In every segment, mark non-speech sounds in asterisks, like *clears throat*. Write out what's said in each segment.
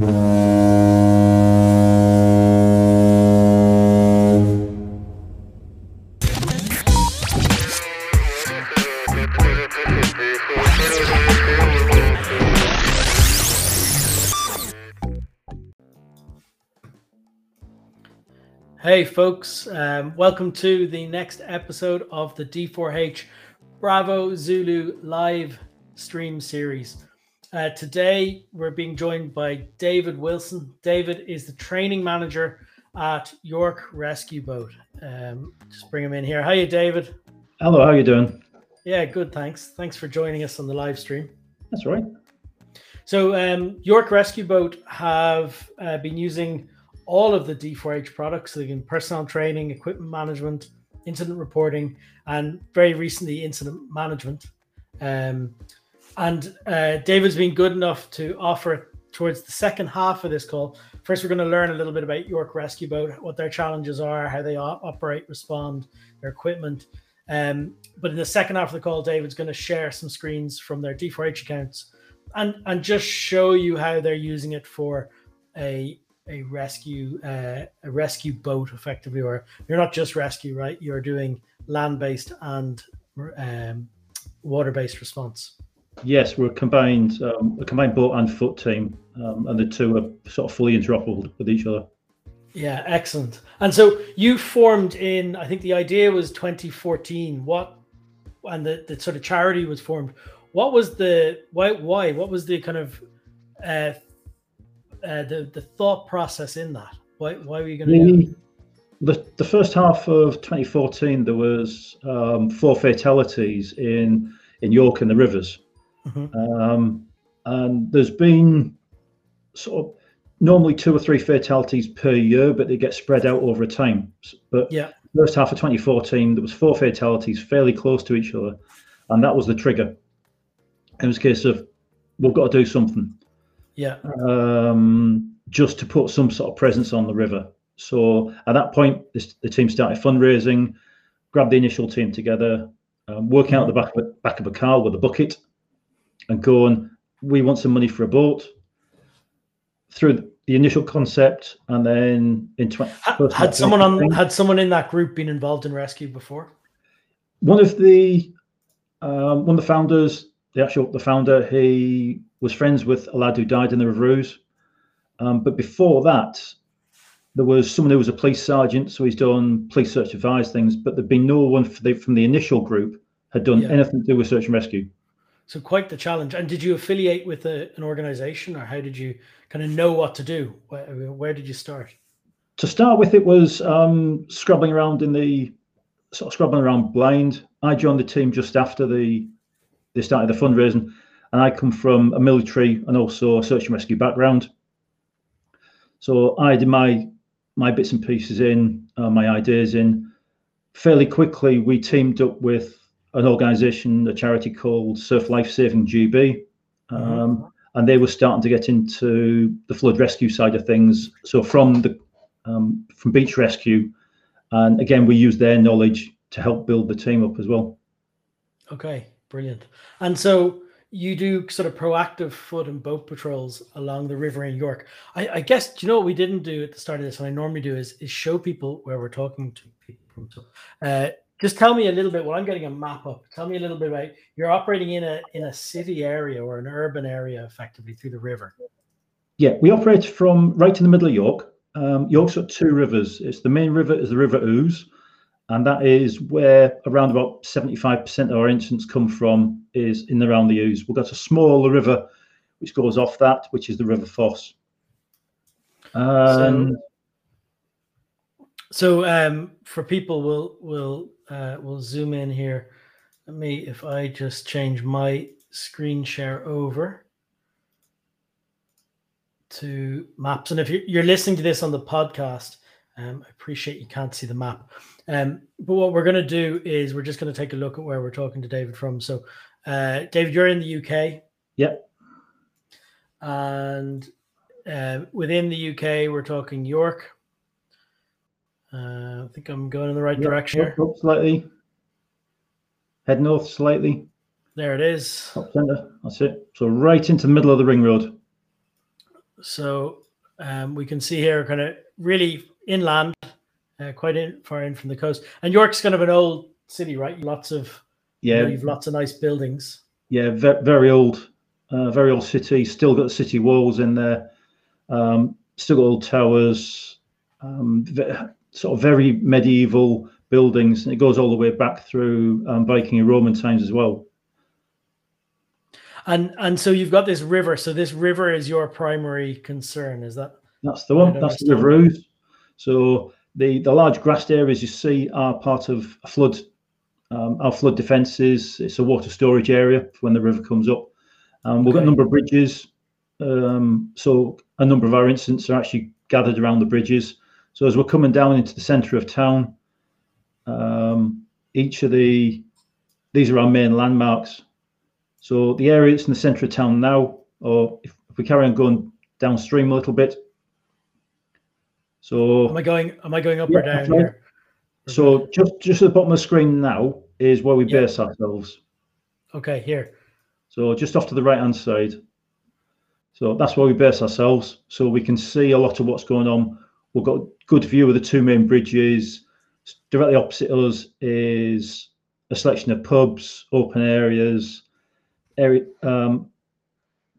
Hey, folks, um, welcome to the next episode of the D4H Bravo Zulu live stream series. Uh, today, we're being joined by David Wilson. David is the training manager at York Rescue Boat. Um, just bring him in here. How you, David. Hello, how you doing? Yeah, good. Thanks. Thanks for joining us on the live stream. That's right. So, um, York Rescue Boat have uh, been using all of the D4H products, so again, personnel training, equipment management, incident reporting, and very recently incident management. Um, and uh, David's been good enough to offer towards the second half of this call. First, we're going to learn a little bit about York Rescue Boat, what their challenges are, how they operate, respond, their equipment. Um, but in the second half of the call, David's going to share some screens from their D4H accounts and and just show you how they're using it for a a rescue uh, a rescue boat effectively or you're not just rescue right you're doing land-based and um, water-based response yes we're a combined um, a combined boat and foot team um, and the two are sort of fully interoperable with each other. Yeah excellent. And so you formed in i think the idea was 2014 what and the, the sort of charity was formed. What was the why why? What was the kind of uh, uh, the the thought process in that? Why why were you going to? The, the, the first half of 2014, there was um, four fatalities in in York and the rivers, mm-hmm. um, and there's been sort of normally two or three fatalities per year, but they get spread out over time. But yeah, first half of 2014, there was four fatalities fairly close to each other, and that was the trigger. It was a case of we've got to do something. Yeah. Um, just to put some sort of presence on the river. So at that point, this, the team started fundraising, grabbed the initial team together, um, working out the back of, a, back of a car with a bucket, and going, we want some money for a boat. Through the initial concept, and then in 20, had, had someone on had someone in that group been involved in rescue before? One of the um, one of the founders, the actual the founder, he was friends with a lad who died in the River Ouse. Um, but before that, there was someone who was a police sergeant, so he's done police search advice things, but there'd been no one the, from the initial group had done yeah. anything to do with search and rescue. So quite the challenge. And did you affiliate with a, an organization, or how did you kind of know what to do? Where, where did you start? To start with, it was um, scrubbing around in the sort of scrubbing around blind. I joined the team just after the they started the fundraising, and I come from a military and also a search and rescue background. So I did my my bits and pieces in, uh, my ideas in. Fairly quickly, we teamed up with an organisation, a charity called Surf Life Saving GB, um, mm-hmm. and they were starting to get into the flood rescue side of things. So from the um, from beach rescue, and again, we use their knowledge to help build the team up as well. Okay, brilliant. And so you do sort of proactive foot and boat patrols along the river in York. I, I guess you know what we didn't do at the start of this, and I normally do is, is show people where we're talking to people uh, just tell me a little bit. Well, I'm getting a map up. Tell me a little bit about you're operating in a in a city area or an urban area, effectively through the river. Yeah, we operate from right in the middle of York. Um, York's got two rivers. It's the main river is the River Ouse, and that is where around about 75% of our incidents come from is in the around the Ouse. We've got a smaller river which goes off that, which is the River Foss. so, so um, for people, we'll we'll uh, we'll zoom in here. Let me, if I just change my screen share over to maps, and if you're, you're listening to this on the podcast, um, I appreciate you can't see the map. Um, but what we're going to do is we're just going to take a look at where we're talking to David from. So, uh, David, you're in the UK. Yep. And uh, within the UK, we're talking York. Uh, I think I'm going in the right yep, direction here. Up slightly. Head north slightly. There it is. Top center. That's it. So right into the middle of the ring road. So um, we can see here kind of really inland, uh, quite in, far in from the coast. And York's kind of an old city, right? Lots of yeah, you know, you've lots of nice buildings. Yeah, very, very old, uh, very old city. Still got city walls in there. Um, still got old towers. Um, sort of very medieval buildings, and it goes all the way back through um, Viking and Roman times as well. And and so you've got this river. So this river is your primary concern, is that? That's the one. That's the River Ouse. So the the large grassed areas you see are part of a flood. Um, our flood defences. It's a water storage area when the river comes up. Um, we've okay. got a number of bridges. Um, so a number of our incidents are actually gathered around the bridges. So as we're coming down into the centre of town, um, each of the these are our main landmarks. So the area that's in the centre of town now, or if, if we carry on going downstream a little bit. So am I going? Am I going up yeah, or down here? So just just at the bottom of the screen now is where we yeah. base ourselves. Okay, here. So just off to the right hand side. So that's where we base ourselves. So we can see a lot of what's going on. We've got a good view of the two main bridges. Directly opposite us is a selection of pubs, open areas, area, um,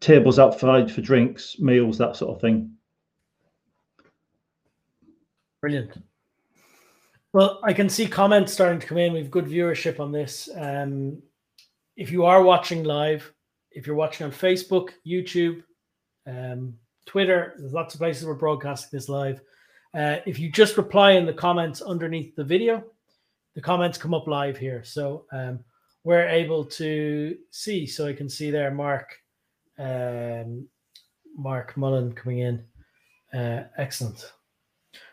tables outside for drinks, meals, that sort of thing. Brilliant. Well, I can see comments starting to come in. We've good viewership on this. Um, if you are watching live, if you're watching on Facebook, YouTube, um, Twitter, there's lots of places we're broadcasting this live. Uh, if you just reply in the comments underneath the video, the comments come up live here. So um, we're able to see. So I can see there Mark, um, Mark Mullen coming in. Uh, excellent.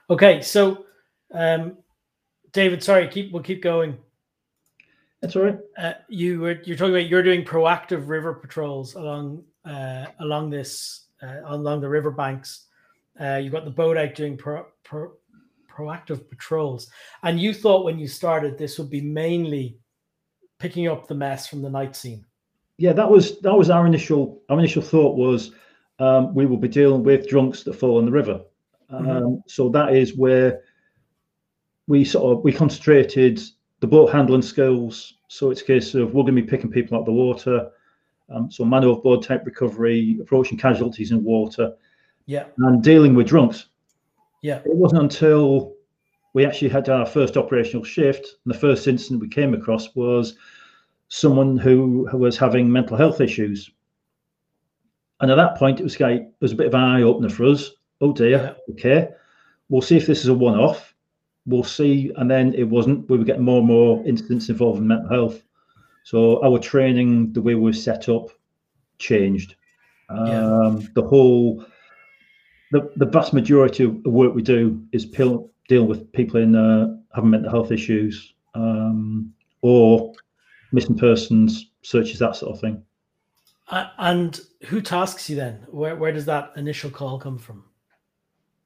Okay, so um, David, sorry, keep we'll keep going. That's all right. Uh, you were you're talking about you're doing proactive river patrols along uh, along this uh, along the river banks. Uh, you've got the boat out doing pro, pro, proactive patrols, and you thought when you started this would be mainly picking up the mess from the night scene. Yeah, that was that was our initial our initial thought was um, we will be dealing with drunks that fall in the river. Mm-hmm. Um, mm-hmm. So that is where we sort of we concentrated the boat handling skills. So it's a case of we're going to be picking people out of the water. Um, so man overboard type recovery, approaching casualties in water, yeah, and dealing with drunks. Yeah, it wasn't until we actually had our first operational shift, and the first incident we came across was someone who, who was having mental health issues. And at that point, it was like it was a bit of an eye opener for us. Oh dear, yeah. okay, we'll see if this is a one-off. We'll see, and then it wasn't. We were getting more and more incidents involving mental health. So our training, the way we were set up, changed. Yeah. Um, the whole, the the vast majority of the work we do is pil- deal with people in uh, having mental health issues um, or missing persons searches, that sort of thing. Uh, and who tasks you then? Where where does that initial call come from?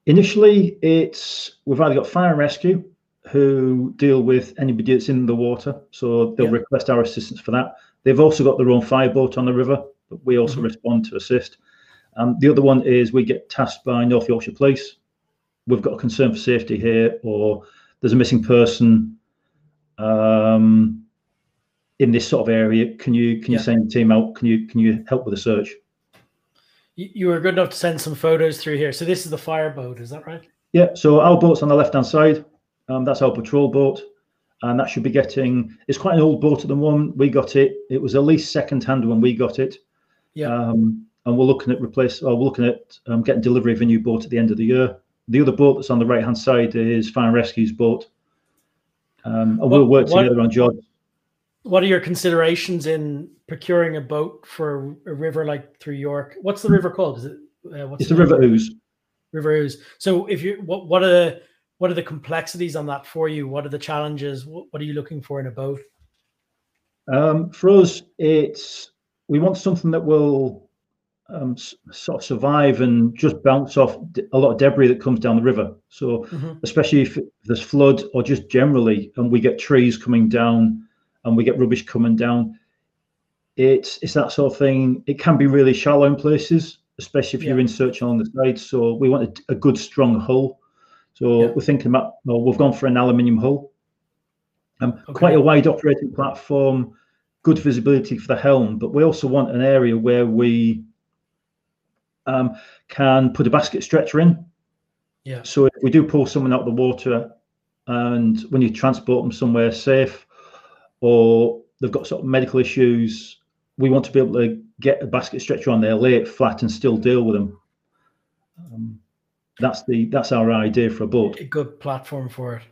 Initially, it's we've either got fire and rescue who deal with anybody that's in the water, so they'll yeah. request our assistance for that. They've also got their own fireboat on the river, but we also mm-hmm. respond to assist. Um, the other one is we get tasked by North Yorkshire Police we've got a concern for safety here, or there's a missing person um, in this sort of area. Can you can you yeah. send a team out? Can you can you help with the search? You were good enough to send some photos through here. So this is the fireboat, is that right? Yeah. So our boat's on the left hand side. Um, that's our patrol boat, and that should be getting. It's quite an old boat at the moment. We got it. It was at least second hand when we got it. Yeah. Um, and we're looking at replace. Or we're looking at um, getting delivery of a new boat at the end of the year the other boat that's on the right hand side is Fire and Rescue's boat. Um, and what, we'll work together what, on jobs. What are your considerations in procuring a boat for a river like through York? What's the river called? Is it? Uh, what's it's the, the River Ouse. River Ouse. So, if you what what are the what are the complexities on that for you? What are the challenges? What, what are you looking for in a boat? Um, for us, it's we want something that will um, sort of survive and just bounce off a lot of debris that comes down the river. So, mm-hmm. especially if there's flood or just generally, and we get trees coming down and we get rubbish coming down, it's it's that sort of thing. It can be really shallow in places, especially if yeah. you're in search on the side. So we want a, a good, strong hull. So yeah. we're thinking about, well, we've gone for an aluminium hull. Um, okay. Quite a wide operating platform, good visibility for the helm, but we also want an area where we um, can put a basket stretcher in. Yeah. So if we do pull someone out of the water and when you transport them somewhere safe or they've got sort of medical issues, we want to be able to get a basket stretcher on there, lay it flat and still deal with them. Um, that's the that's our idea for a boat. A good platform for it.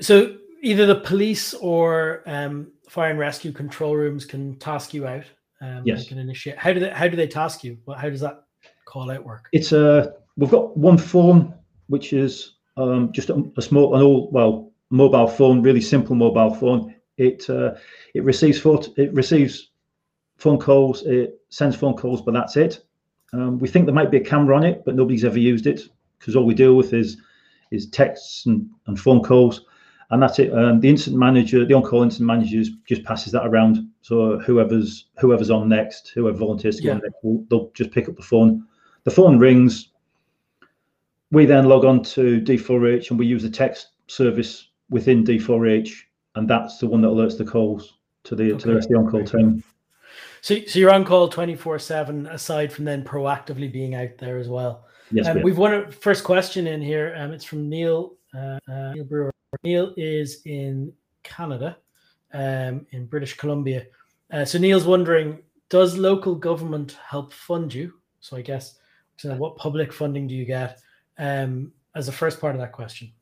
So either the police or um, fire and rescue control rooms can task you out. Um, yes. Can initiate. How do they how do they task you? How does that call out work? It's a we've got one phone which is um, just a, a, small an old well mobile phone, really simple mobile phone. It uh, it receives photo, it receives phone calls, it sends phone calls, but that's it. Um, we think there might be a camera on it, but nobody's ever used it because all we deal with is is texts and, and phone calls and that's it. Um, the incident manager, the on-call incident manager, just passes that around. So whoever's whoever's on next, whoever volunteers to yeah. next, will, they'll just pick up the phone. The phone rings. We then log on to D4H and we use the text service within D4H, and that's the one that alerts the calls to the okay. to the rest of the on-call team. So, so you're on call 24 7 aside from then proactively being out there as well. Yes, um, we have one first question in here. Um, it's from Neil, uh, uh, Neil Brewer. Neil is in Canada, um, in British Columbia. Uh, so Neil's wondering, does local government help fund you? So I guess, so what public funding do you get? Um, as the first part of that question.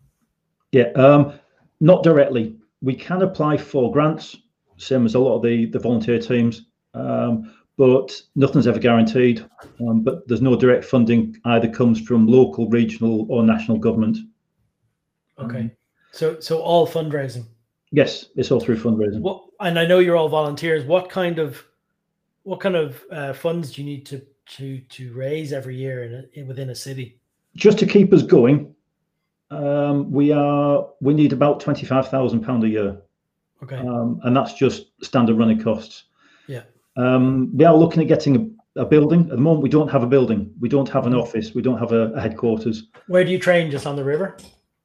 Yeah, um, not directly. We can apply for grants, same as a lot of the the volunteer teams, um, but nothing's ever guaranteed. Um, but there's no direct funding either comes from local, regional, or national government. Okay. So, so all fundraising. Yes, it's all through fundraising. What, and I know you're all volunteers. What kind of, what kind of uh, funds do you need to to to raise every year in, a, in within a city? Just to keep us going, um, we are we need about twenty five thousand pound a year. Okay. Um, and that's just standard running costs. Yeah. Um, we are looking at getting a, a, building. At the moment, we don't have a building. We don't have an mm-hmm. office. We don't have a, a headquarters. Where do you train? Just on the river?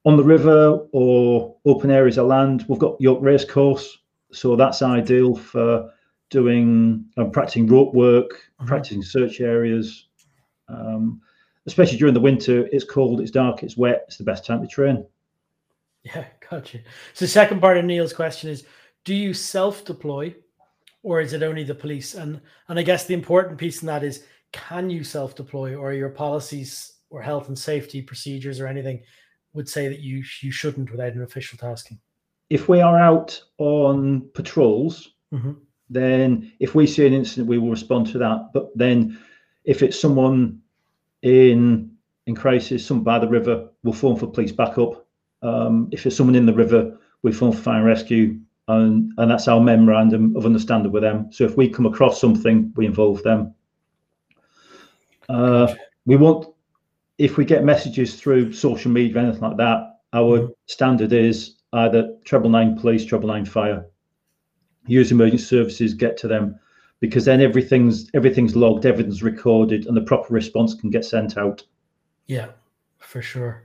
On the river or open areas of land. We've got York Race Course, so that's ideal for doing uh, practicing rope work, mm-hmm. practicing search areas. Um, especially during the winter, it's cold, it's dark, it's wet. It's the best time to train. Yeah, gotcha. So, the second part of Neil's question is: Do you self-deploy, or is it only the police? And and I guess the important piece in that is: Can you self-deploy, or your policies or health and safety procedures or anything would say that you you shouldn't without an official tasking? If we are out on patrols, mm-hmm. then if we see an incident, we will respond to that. But then, if it's someone in in crisis, some by the river, we'll phone for police backup. Um, if it's someone in the river, we phone for fire and rescue, and and that's our memorandum of understanding with them. So if we come across something, we involve them. Uh, we won't if we get messages through social media, anything like that, our mm. standard is either treble nine police, treble nine fire. Use emergency services, get to them, because then everything's everything's logged, everything's recorded, and the proper response can get sent out. Yeah, for sure.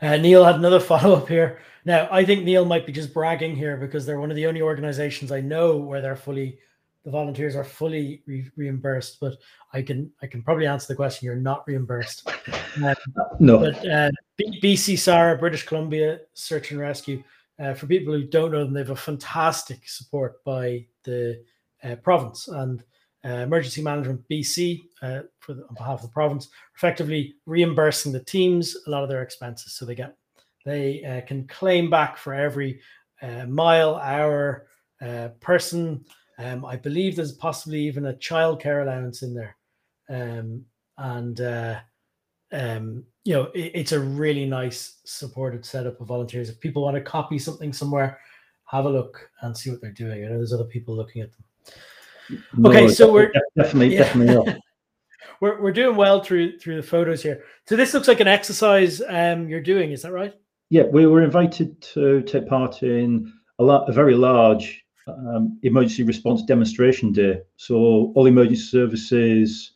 Uh, Neil had another *laughs* follow up here. Now, I think Neil might be just bragging here because they're one of the only organizations I know where they're fully the volunteers are fully re- reimbursed, but I can I can probably answer the question. You're not reimbursed. *laughs* Um, no. But uh, B- BC SARA, British Columbia Search and Rescue. Uh, for people who don't know them, they have a fantastic support by the uh, province and uh, Emergency Management BC uh, for the, on behalf of the province, effectively reimbursing the teams a lot of their expenses. So they get they uh, can claim back for every mile, hour, person um, I believe there's possibly even a childcare allowance in there, um, and uh, um, you know it, it's a really nice supported setup of volunteers. If people want to copy something somewhere, have a look and see what they're doing. I know there's other people looking at them. No, okay, so we're definitely yeah. definitely *laughs* we're we're doing well through through the photos here. So this looks like an exercise um, you're doing. Is that right? Yeah, we were invited to take part in a, lot, a very large um, emergency response demonstration day. So all emergency services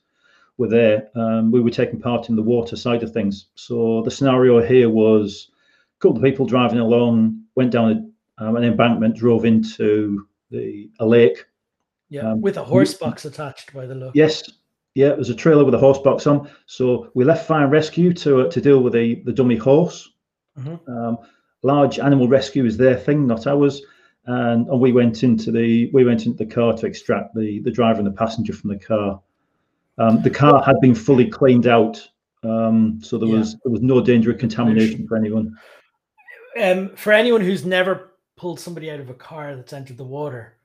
were there, um, we were taking part in the water side of things. So the scenario here was a couple of people driving along, went down a, um, an embankment, drove into the a lake. Yeah, um, with a horse box attached by the look. Yes, yeah, it was a trailer with a horse box on. So we left fire and rescue to uh, to deal with the the dummy horse. Mm-hmm. Um, large animal rescue is their thing, not ours. And, and we went into the we went into the car to extract the the driver and the passenger from the car. Um, the car had been fully cleaned out, um, so there yeah. was there was no danger of contamination for anyone. Um, for anyone who's never pulled somebody out of a car that's entered the water,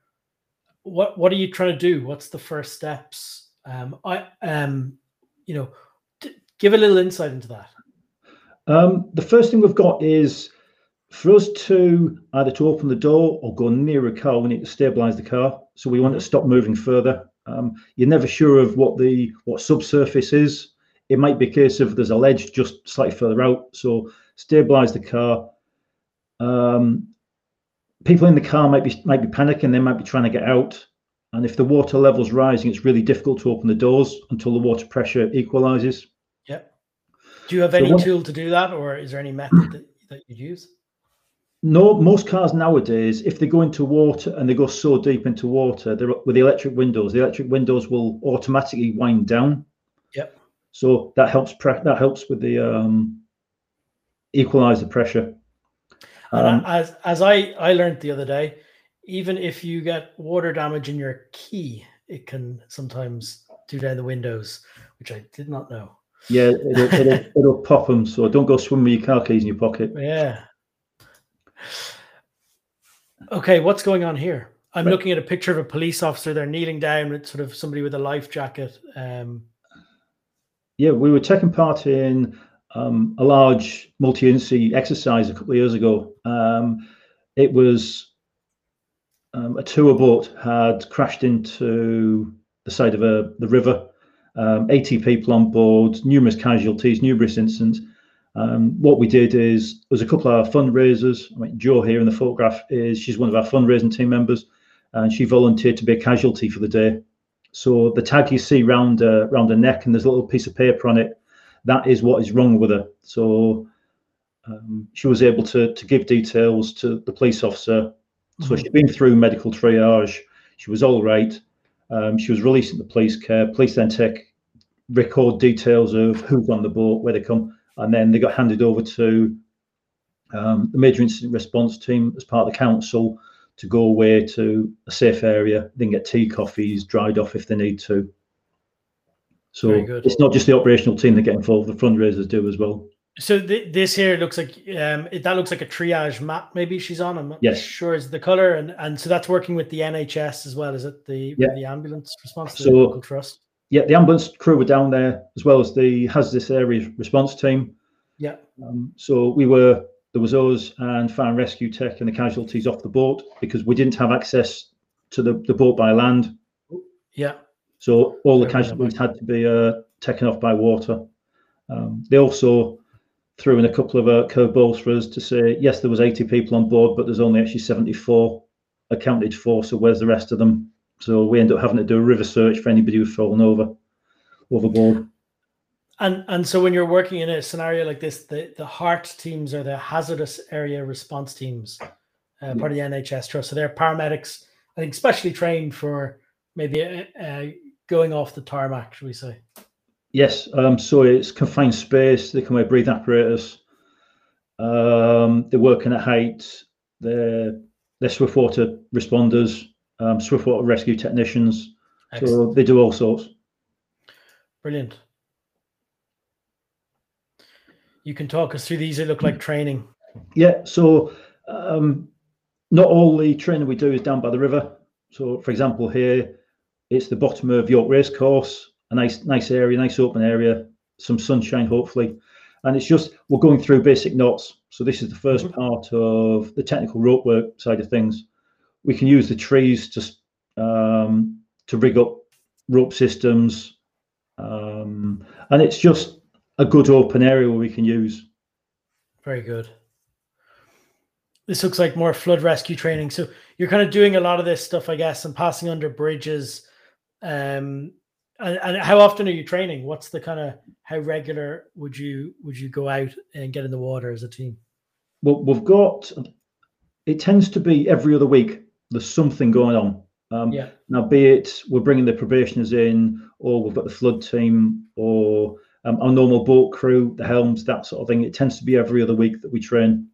what what are you trying to do? What's the first steps? Um, I um, you know, give a little insight into that. Um, the first thing we've got is for us to either to open the door or go near a car, we need to stabilize the car. So we want to stop moving further. Um, you're never sure of what the what subsurface is. It might be a case of there's a ledge just slightly further out. So stabilize the car. Um, people in the car might be might be panicking. They might be trying to get out. And if the water level's rising, it's really difficult to open the doors until the water pressure equalizes. Yep. Do you have any so tool to do that, or is there any method that, that you'd use? No, most cars nowadays, if they go into water and they go so deep into water, they're with the electric windows. The electric windows will automatically wind down. Yep. So that helps. Pre- that helps with the um, equalize the pressure. Um, as as I I learned the other day, even if you get water damage in your key, it can sometimes do down the windows, which I did not know. Yeah, it'll, it'll, *laughs* it'll pop them. So don't go swimming with your car keys in your pocket. Yeah, Okay, what's going on here? I'm right. looking at a picture of a police officer. They're kneeling down with sort of somebody with a life jacket. Um, yeah, we were taking part in um, a large multi-agency exercise a couple of years ago. Um, it was um, a tour boat had crashed into the side of a, the river. Um, 80 people on board, numerous casualties, numerous incidents. Um, what we did is there's a couple of our fundraisers. I mean, Joe here in the photograph is she's one of our fundraising team members, and she volunteered to be a casualty for the day. So the tag you see round uh, round her neck and there's a little piece of paper on it. That is what is wrong with her. So um, she was able to to give details to the police officer. Mm-hmm. So she'd been through medical triage. She was all right. Um, she was released into police care. Police then take record details of who's on the boat, where they come and then they got handed over to um, the major incident response team as part of the council to go away to a safe area, then get tea, coffees, dried off if they need to. So it's not just the operational team that get involved; the fundraisers do as well. So th- this here looks like um, it, that looks like a triage map. Maybe she's on. I'm not yes. sure is the color, and and so that's working with the NHS as well. Is it the yeah. the ambulance response? so, local trust yeah, the ambulance crew were down there as well as the hazardous area response team. Yeah. Um, so we were there was us and fire and rescue tech and the casualties off the boat because we didn't have access to the, the boat by land. Yeah. So all the casualties had to be uh, taken off by water. Um, they also threw in a couple of uh, curveballs for us to say yes, there was 80 people on board, but there's only actually 74 accounted for. So where's the rest of them? So we end up having to do a river search for anybody who's fallen over overboard. And and so when you're working in a scenario like this, the, the HART teams are the hazardous area response teams, uh, part of the NHS trust. So they're paramedics, I think, specially trained for maybe uh, uh, going off the tarmac, should we say? Yes. Um, so it's confined space. They can wear breathing apparatus. Um, they're working at height. They're they're swift water responders um, swiftwater rescue technicians. Excellent. So they do all sorts. Brilliant. You can talk us through these. They look like training. Yeah. So um, not all the training we do is down by the river. So, for example, here it's the bottom of York Racecourse, a nice, nice area, nice open area, some sunshine, hopefully. And it's just we're going through basic knots. So this is the 1st mm-hmm. part of the technical rope work side of things we can use the trees to um, to rig up rope systems, um, and it's just a good open area where we can use. Very good. This looks like more flood rescue training. So you're kind of doing a lot of this stuff, I guess, and passing under bridges. Um, And, and how often are you training? What's the kind of how regular would you would you go out and get in the water as a team? Well, we've got it tends to be every other week. There's something going on. Um, Yeah. Now, be it we're bringing the probationers in, or we've got the flood team, or um, our normal boat crew, the helms, that sort of thing. It tends to be every other week that we train.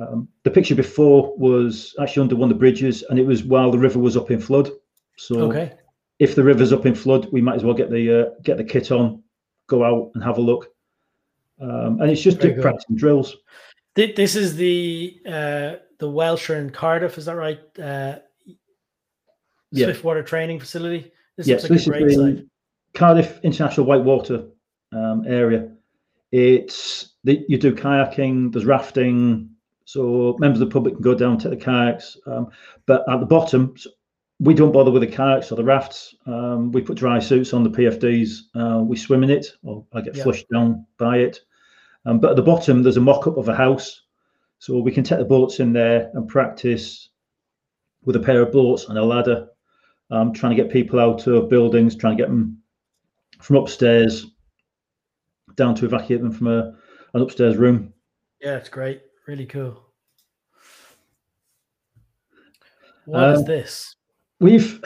Um, the picture before was actually under one of the bridges, and it was while the river was up in flood. So Okay. if the river's up in flood, we might as well get the uh, get the kit on, go out and have a look. Um, and it's just practicing drills. This is the uh, the Welsher in Cardiff, is that right? Uh, Yeah. Swiftwater training facility. This Yeah, so like this a great is the site. Cardiff International Whitewater um, area. It's the, you do kayaking, there's rafting, so members of the public can go down take the kayaks. Um, but at the bottom, we don't bother with the kayaks or the rafts. Um, we put dry suits on the PFDs. Uh, we swim in it, or I get Yeah. flushed down by it. Um, but at the bottom, there's a mock-up of a house, so we can take the boats in there and practice with a pair of boats and a ladder um, trying to get people out of buildings, trying to get them from upstairs down to evacuate them from a, an upstairs room. Yeah, it's great. Really cool. What is Um, this? We've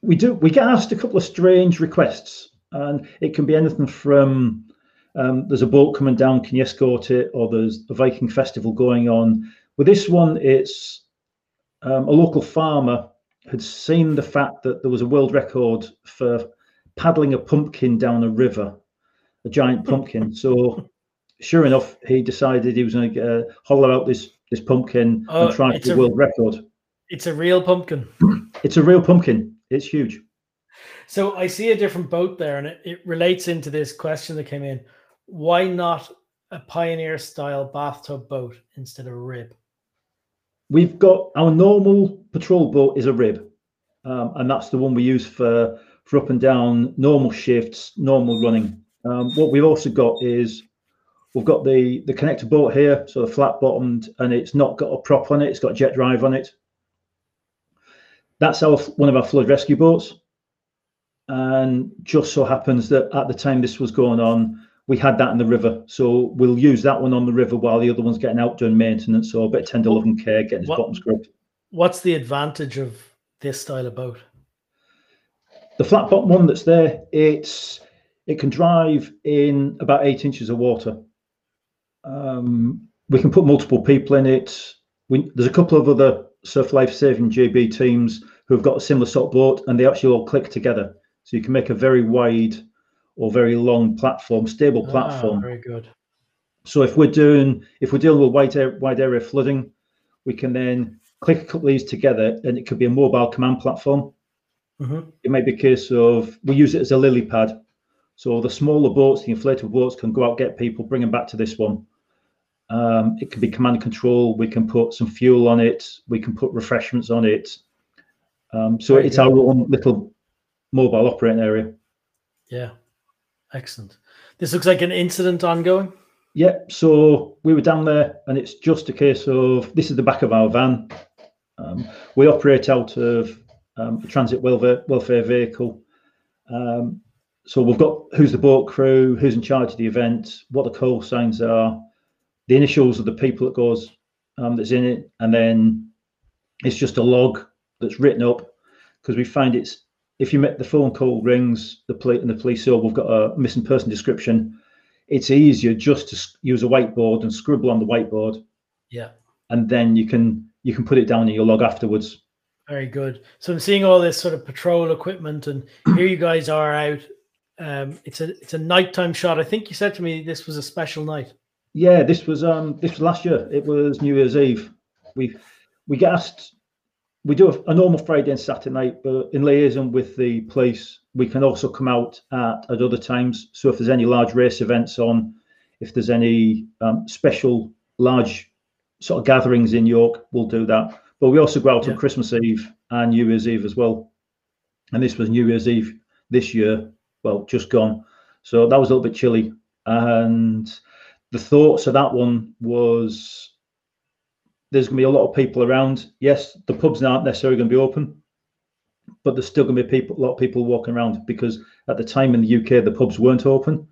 we do we get asked a couple of strange requests, and it can be anything from um, there's a boat coming down, can you escort it? Or there's a Viking festival going on. With this one, it's um, a local farmer had seen the fact that there was a world record for paddling a pumpkin down a river, a giant pumpkin. *laughs* so, sure enough, he decided he was going to uh, hollow out this this pumpkin Oh, and try for the a- world record. It's a real pumpkin. *clears throat* It's a real pumpkin. It's huge. So I see a different boat there, and it, it relates into this question that came in. Why not a pioneer style bathtub boat instead of a rib? We've got our normal patrol boat is a rib, um, and that's the one we use for for up and down normal shifts, normal running. Um, what we've also got is we've got the the connector boat here, so the flat bottomed, and it's not got a prop on it. It's got jet drive on it. That's our one of our flood rescue boats, and just so happens that at the time this was going on, we had that in the river. So we'll use that one on the river while the other one's getting out doing maintenance So a bit of tender love and care, getting his What- bottom scrubbed. What's the advantage of this style of boat? The flat bottom one that's there, it's it can drive in about eight inches of water. Um, we can put multiple people in it. We, there's a couple of other surf life saving GB teams who've got a similar sort of boat, and they actually all click together. So you can make a very wide or very long platform, stable Ah, platform. very good. So if we're doing if we're dealing with wide area, wide area flooding, we can then click a couple of these together, and it could be a mobile command platform. Mhm. It may be a case of we use it as a lily pad. So the smaller boats, the inflatable boats, can go out get people, bring them back to this one. Um, it can be command and control. We can put some fuel on it. We can put refreshments on it. Um, so Very it's good. our own little mobile operating area. Yeah, excellent. This looks like an incident ongoing. Yeah, so we were down there, and it's just a case of this is the back of our van. Um, we operate out of um, a transit welfare, welfare vehicle. Um, so we've got who's the boat crew, who's in charge of the event, what the call signs are, the initials of the people that goes um, that's in it, and then it's just a log that's written up because we find it's if you make the phone call rings, the police and the police say, oh, we've got a missing person description it's easier just to use a whiteboard and scribble on the whiteboard Yeah, and then you can you can put it down in your log afterwards very good. So I'm seeing all this sort of patrol equipment, and here you guys are out. Um, it's a it's a nighttime shot. I think you said to me this was a special night. yeah this was um this was last year it was new year's eve we we get asked we do a, a normal friday and saturday night but in liaison with the police we can also come out at at other times. So if there's any large race events on if there's any um, special large sort of gatherings in york we'll do that. But we also go out Yeah. on christmas eve and new year's eve as well. And this was new year's eve this year well just gone. So that was a little bit chilly. And the thoughts of that one was there's going to be a lot of people around. Yes, the pubs aren't necessarily going to be open, but there's still going to be people, a lot of people walking around because at the time in the UK the pubs weren't open.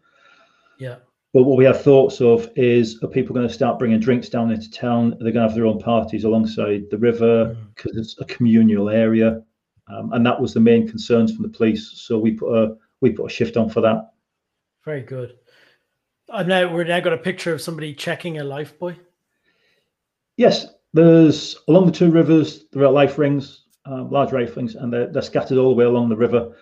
Yeah. But what we have thoughts of is are people going to start bringing drinks down into town? Are they going to have their own parties alongside the river because mm. it's a communal area? Um, and that was the main concerns from the police. So we put a we put a shift on for that. Very good. And now we're now got a picture of somebody checking a life buoy. Yes, there's along the two rivers there are life rings, um, large life rings, and they're, they're scattered all the way along the river.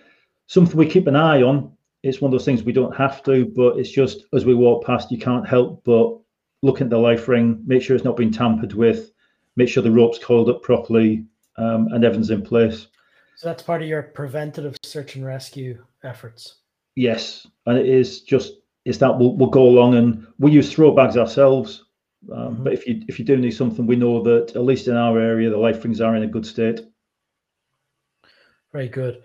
Something we keep an eye on. It's one of those things we don't have to, but it's just as we walk past, you can't help but look at the life ring, make sure it's not been tampered with, make sure the rope's coiled up properly, um, and everything's in place. So that's part of your preventative search and rescue efforts. Yes, and it is just it's that we'll, we'll go along and we use throw bags ourselves. Um, mm-hmm. But if you if you do need something, we know that at least in our area the life rings are in a good state. Very good.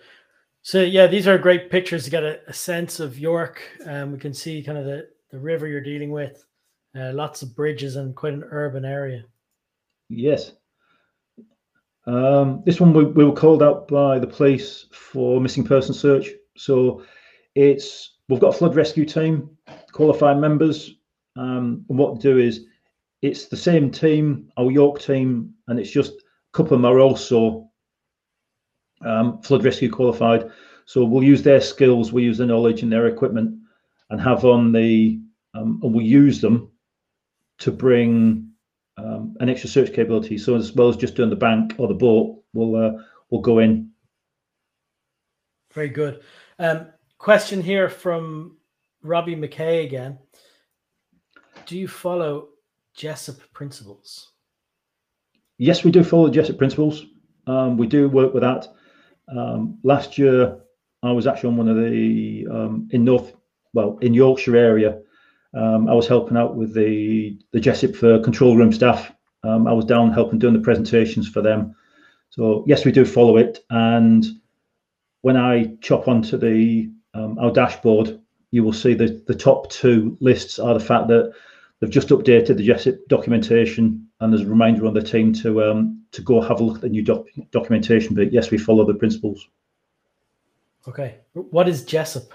So yeah, these are great pictures to get a, a sense of York. Um, we can see kind of the, the river you're dealing with, uh, lots of bridges and quite an urban area. Yes. Um, this one we, we were called out by the police for missing person search. So it's we've got a flood rescue team, qualified members, um, and what to do is it's the same team, our York team, and it's just a couple of them are also um, flood rescue qualified. So we'll use their skills, we'll use their knowledge and their equipment, and have on the um, and we'll use them to bring um, an extra search capability. So as well as just doing the bank or the boat, we'll uh, we'll go in. Very good. Um, question here from Robbie McKay again. Do you follow JESIP principles? Yes, we do follow the JESIP principles. Um, we do work with that. Um, last year, I was actually on one of the um, in North, well, in Yorkshire area. Um, I was helping out with the the JESIP for control room staff. Um, I was down helping doing the presentations for them. So yes, we do follow it. And when I chop onto the um, our dashboard, you will see that the top two lists are the fact that they've just updated the JESIP documentation, and there's a reminder on the team to um, to go have a look at the new doc documentation. But yes, we follow the principles. Okay, what is JESIP?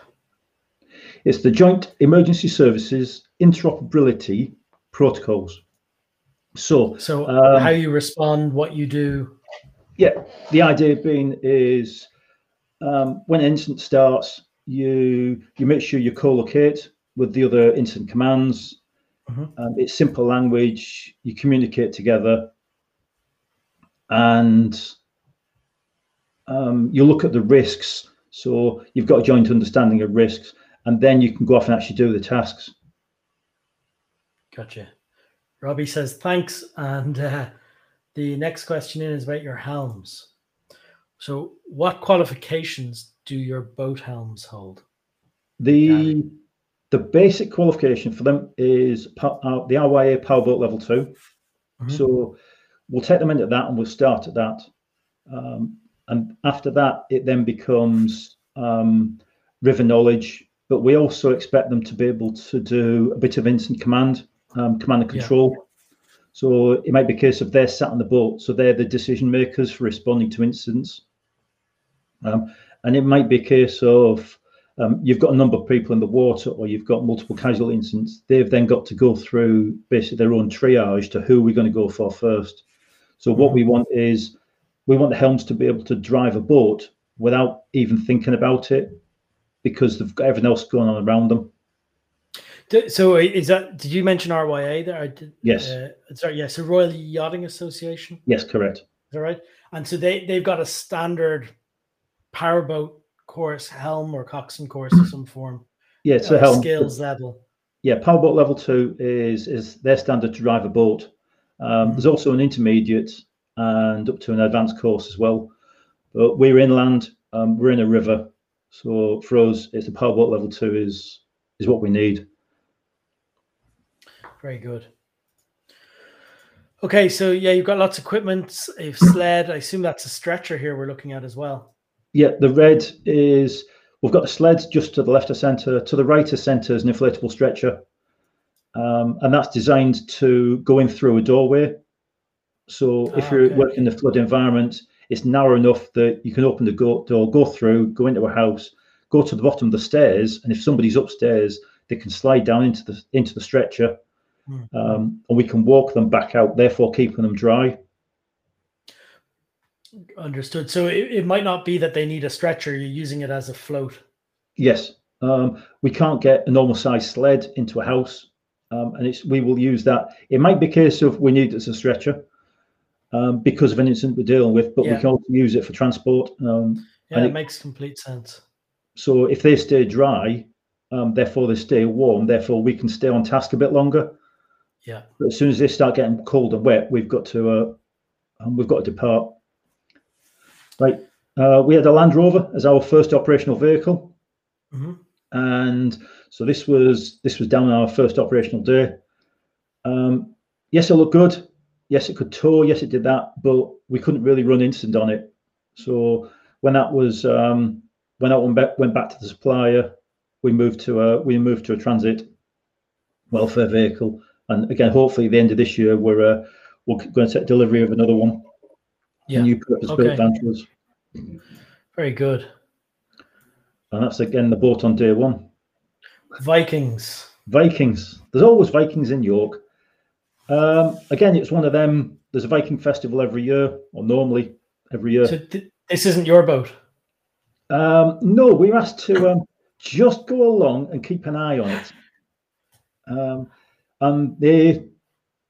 It's the Joint Emergency Services Interoperability Protocols. So, so um, how you respond, what you do. Yeah, the idea being is um, when an incident starts, you you make sure you co-locate with the other incident commands. Mm-hmm. Um, it's simple language. You communicate together, and um, you look at the risks. So you've got a joint understanding of risks, and then you can go off and actually do the tasks. Gotcha. Robbie says thanks, and uh, the next question in is about your helms. So, what qualifications do your boat helms hold? The the basic qualification for them is uh, the RYA Powerboat Level 2 mm-hmm. So we'll take them into that and we'll start at that. Um, and after that, it then becomes um, river knowledge, but we also expect them to be able to do a bit of instant command, um, command and control. Yeah. So it might be a case of they're sat on the boat, so they're the decision makers for responding to incidents. Um, and it might be a case of um, you've got a number of people in the water or you've got multiple casual incidents. They've then got to go through basically their own triage to who we're going to go for first. So what we want is we want the helms to be able to drive a boat without even thinking about it because they've got everything else going on around them. So is that? Did you mention RYA there? Did, yes. Uh, sorry. Yes. Yeah, so Royal Yachting Association. Yes, correct. Is that right? And so they they've got a standard powerboat course, helm or coxswain course of some form. Yeah, it's uh, a helm skills level. Yeah, powerboat level two is is their standard to drive a boat. Um, mm-hmm. There's also an intermediate and up to an advanced course as well. But we're inland, um, we're in a river, so for us, it's a powerboat level two is is what we need. Very good. Okay, so yeah, you've got lots of equipment, a sled. I assume that's a stretcher here we're looking at as well. Yeah, the red is we've got the sleds just to the left of centre. To the right of centre is an inflatable stretcher, um, and that's designed to go in through a doorway. So if ah, you're okay. working in the flood environment, it's narrow enough that you can open the door, go through, go into a house, go to the bottom of the stairs, and if somebody's upstairs, they can slide down into the into the stretcher, mm. um, and we can walk them back out, therefore keeping them dry. Understood. So it, it might not be that they need a stretcher; you're using it as a float. Yes, um, we can't get a normal size sled into a house, um, and it's we will use that. It might be a case of we need it as a stretcher um, because of an incident we're dealing with, but yeah. we can also use it for transport. Um, yeah, it, it, makes complete sense. So if they stay dry, um, therefore they stay warm, therefore we can stay on task a bit longer. Yeah. But as soon as they start getting cold and wet, we've got to uh, um, we've got to depart. Right. Uh, we had a Land Rover as our first operational vehicle. Mm-hmm and so this was this was down our first operational day. Um, yes, it looked good. Yes, it could tow. Yes, it did that, but we couldn't really run instant on it. So when that was um, when that went back, went back to the supplier, we moved to a we moved to a transit welfare vehicle, and again, hopefully, the end of this year, we're uh, we're going to take delivery of another one. Yeah. New purpose-built okay. Very good. And that's again the boat on day one. Vikings. Vikings. There's always Vikings in York. Um, again, it's one of them. There's a Viking festival every year, or normally every year. So th- this isn't your boat. Um, no, we are asked to um, just go along and keep an eye on it. Um, and they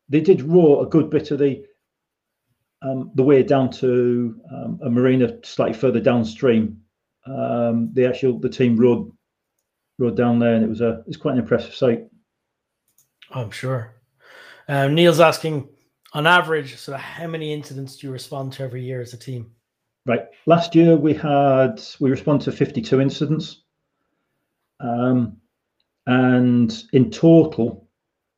they did row a good bit of the um, the way down to um, a marina slightly further downstream um, the actual the team rode rode down there, and it was a it's quite an impressive sight. I'm sure. Um, Neil's asking, on average, so how many incidents do you respond to every year as a team? Right. Last year we had we responded to 52 incidents, um, and in total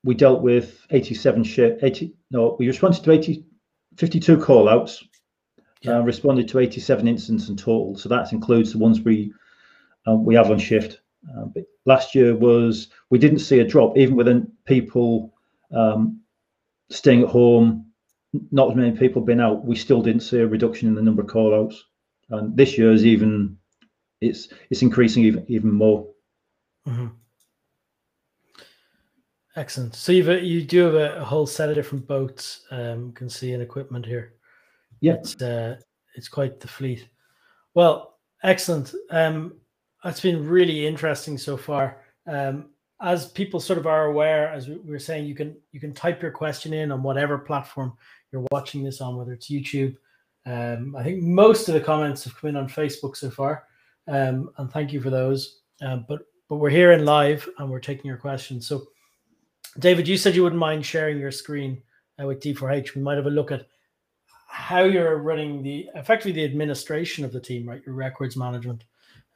we dealt with 87 ship 80 no we responded to 80 52 call outs yeah. uh, responded to 87 incidents in total. So that includes the ones we uh, we have on shift. Uh, but last year was we didn't see a drop even within people um, staying at home. Not as many people been out. We still didn't see a reduction in the number of call outs. And this year is even it's it's increasing even even more. Mm-hmm. Excellent. So you've a, you do have a, a, whole set of different boats. Um, can see and equipment here. Yeah, it's uh, it's quite the fleet. Well, excellent. Um, it's been really interesting so far. Um, as people sort of are aware, as we were saying, you can you can type your question in on whatever platform you're watching this on, whether it's YouTube. Um, I think most of the comments have come in on Facebook so far, um, and thank you for those. Um, but but we're here in live and we're taking your questions. So, David, you said you wouldn't mind sharing your screen uh, with D4H. We might have a look at how you're running the effectively the administration of the team, right? Your records management,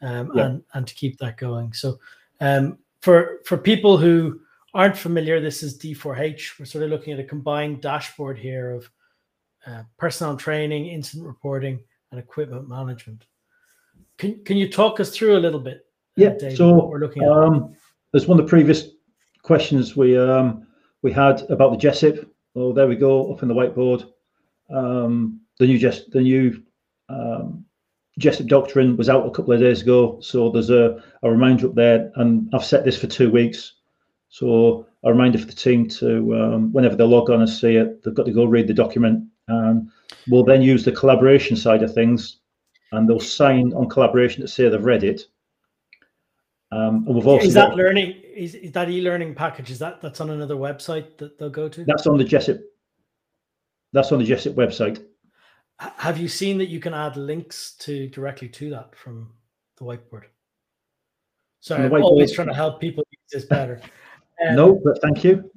um, yeah. and and to keep that going. So, um, for for people who aren't familiar, this is D4H. We're sort of looking at a combined dashboard here of uh, personnel training, incident reporting, and equipment management. Can can you talk us through a little bit? Uh, yeah. David, so we're looking at. Um, there's one of the previous questions we um, we had about the JESIP. Oh, there we go, up in the whiteboard um, the new just the new um, JESIP doctrine was out a couple of days ago, so there's a, a reminder up there, and I've set this for two weeks. So a reminder for the team to um, whenever they log on and see it, they've got to go read the document, and we'll then use the collaboration side of things, and they'll sign on collaboration to say they've read it. Um, and we've also is that got, learning is, is that e-learning package? Is that that's on another website that they'll go to? That's on the JESIP that's on the JESIP website. Have you seen that you can add links to directly to that from the whiteboard? So I'm always trying to help people use this better. *laughs* Um, no, but thank you.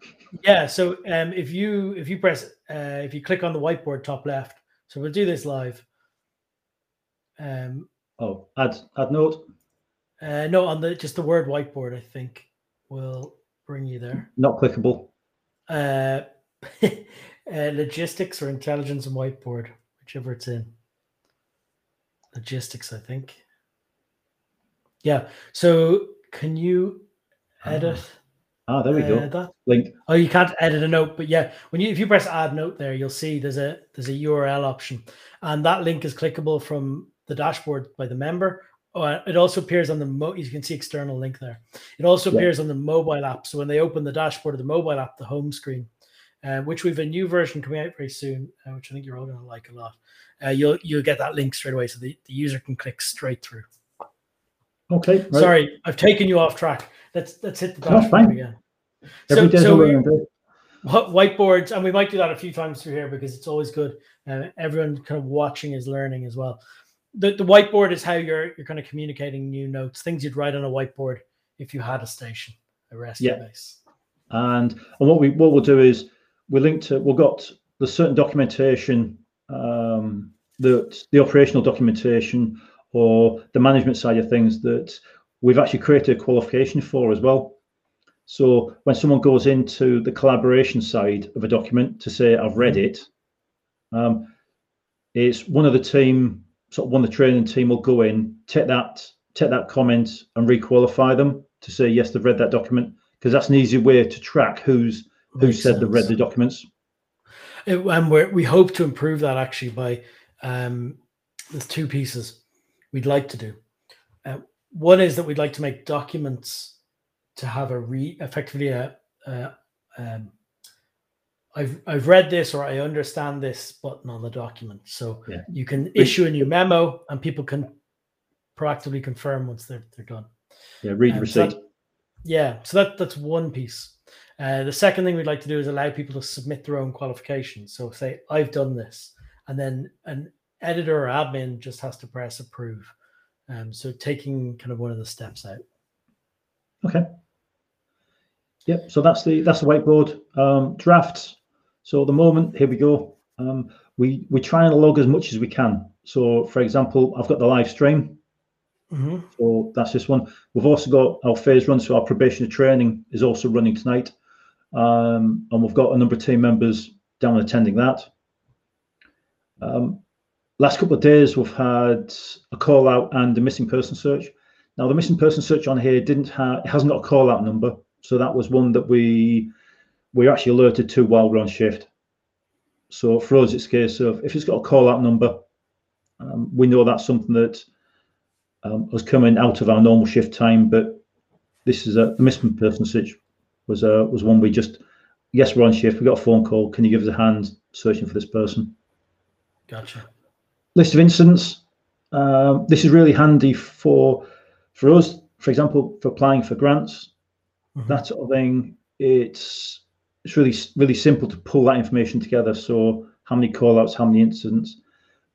Yeah. So um, if you if you press uh, if you click on the whiteboard top left, so we'll do this live. Um, oh, add add note. Uh, no, on the just the word whiteboard, I think will bring you there. Not clickable. Uh, *laughs* Uh, logistics or intelligence and whiteboard, whichever it's in. Logistics, I think. Yeah. So can you edit? Ah, there we uh, go. That, Link. Oh, you can't edit a note, but yeah, when you if you press add note there, you'll see there's a there's a URL option, and that link is clickable from the dashboard by the member. Uh, it also appears on the mo- you can see external link there. It also yeah. appears on the mobile app. So when they open the dashboard of the mobile app, the home screen, uh, which we've a new version coming out very soon, uh, which I think you're all going to like a lot. Uh, you'll you'll get that link straight away, so the, the user can click straight through. Okay. Right. Sorry, I've taken you off track. Let's let's hit the dashboard again. Every so, so whiteboards, and we might do that a few times through here because it's always good. Uh, everyone kind of watching is learning as well. The, the whiteboard is how you're you're kind of communicating new notes, things you'd write on a whiteboard if you had a station, a rescue yeah. base. And and what we what we'll do is we link to we've got the certain documentation, um, the the operational documentation or the management side of things that we've actually created a qualification for as well. So when someone goes into the collaboration side of a document to say, I've read it, um, it's one of the team, sort of one of the training team will go in, take that, take that comment and requalify them to say, yes, they've read that document, because that's an easy way to track who's who Makes said sense. they've read the documents. It, and we we hope to improve that actually by um, there's two pieces we'd like to do. Uh, one is that we'd like to make documents to have a re effectively a, a um, I've I've read this or I understand this button on the document. So yeah. you can issue a new memo and people can proactively confirm once they're they're done. Yeah, read um, receipt. So that, yeah, so that that's one piece. Uh, the second thing we'd like to do is allow people to submit their own qualifications. So say I've done this, and then an editor or admin just has to press approve. Um, so taking kind of one of the steps out. Okay. Yep. So that's the that's the whiteboard um, drafts. So at the moment, here we go. Um, we we try and log as much as we can. So for example, I've got the live stream. Mm-hmm. So that's this one. We've also got our phase run. So our probationary training is also running tonight, um, and we've got a number of team members down attending that. Um, last couple of days, we've had a call out and a missing person search. Now the missing person search on here didn't have it hasn't got a call out number. So that was one that we we actually alerted to while we're on shift. So for us, it's a case of if it's got a call out number, um, we know that's something that um, was coming out of our normal shift time. But this is a the missing person search was a was one we just yes we're on shift. We got a phone call. Can you give us a hand searching for this person? Gotcha. List of incidents. Um, this is really handy for for us, for example, for applying for grants mm-hmm. that sort of thing. It's it's really really simple to pull that information together. So how many callouts, how many incidents.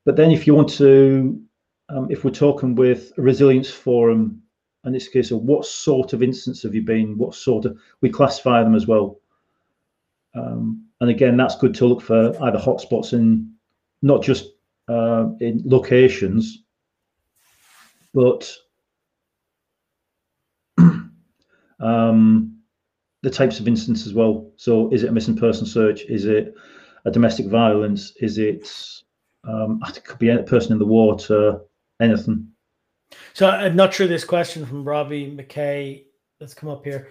But then if you want to, um, if we're talking with a resilience forum, in this case, of what sort of incidents have you been? What sort of we classify them as well. Um, and again, that's good to look for either hotspots in not just uh, in locations, but *clears throat* um, the types of incidents as well. So, is it a missing person search? Is it a domestic violence? Is it um, it could be a person in the water? Anything. So, I'm not sure this question from Robbie McKay that's come up here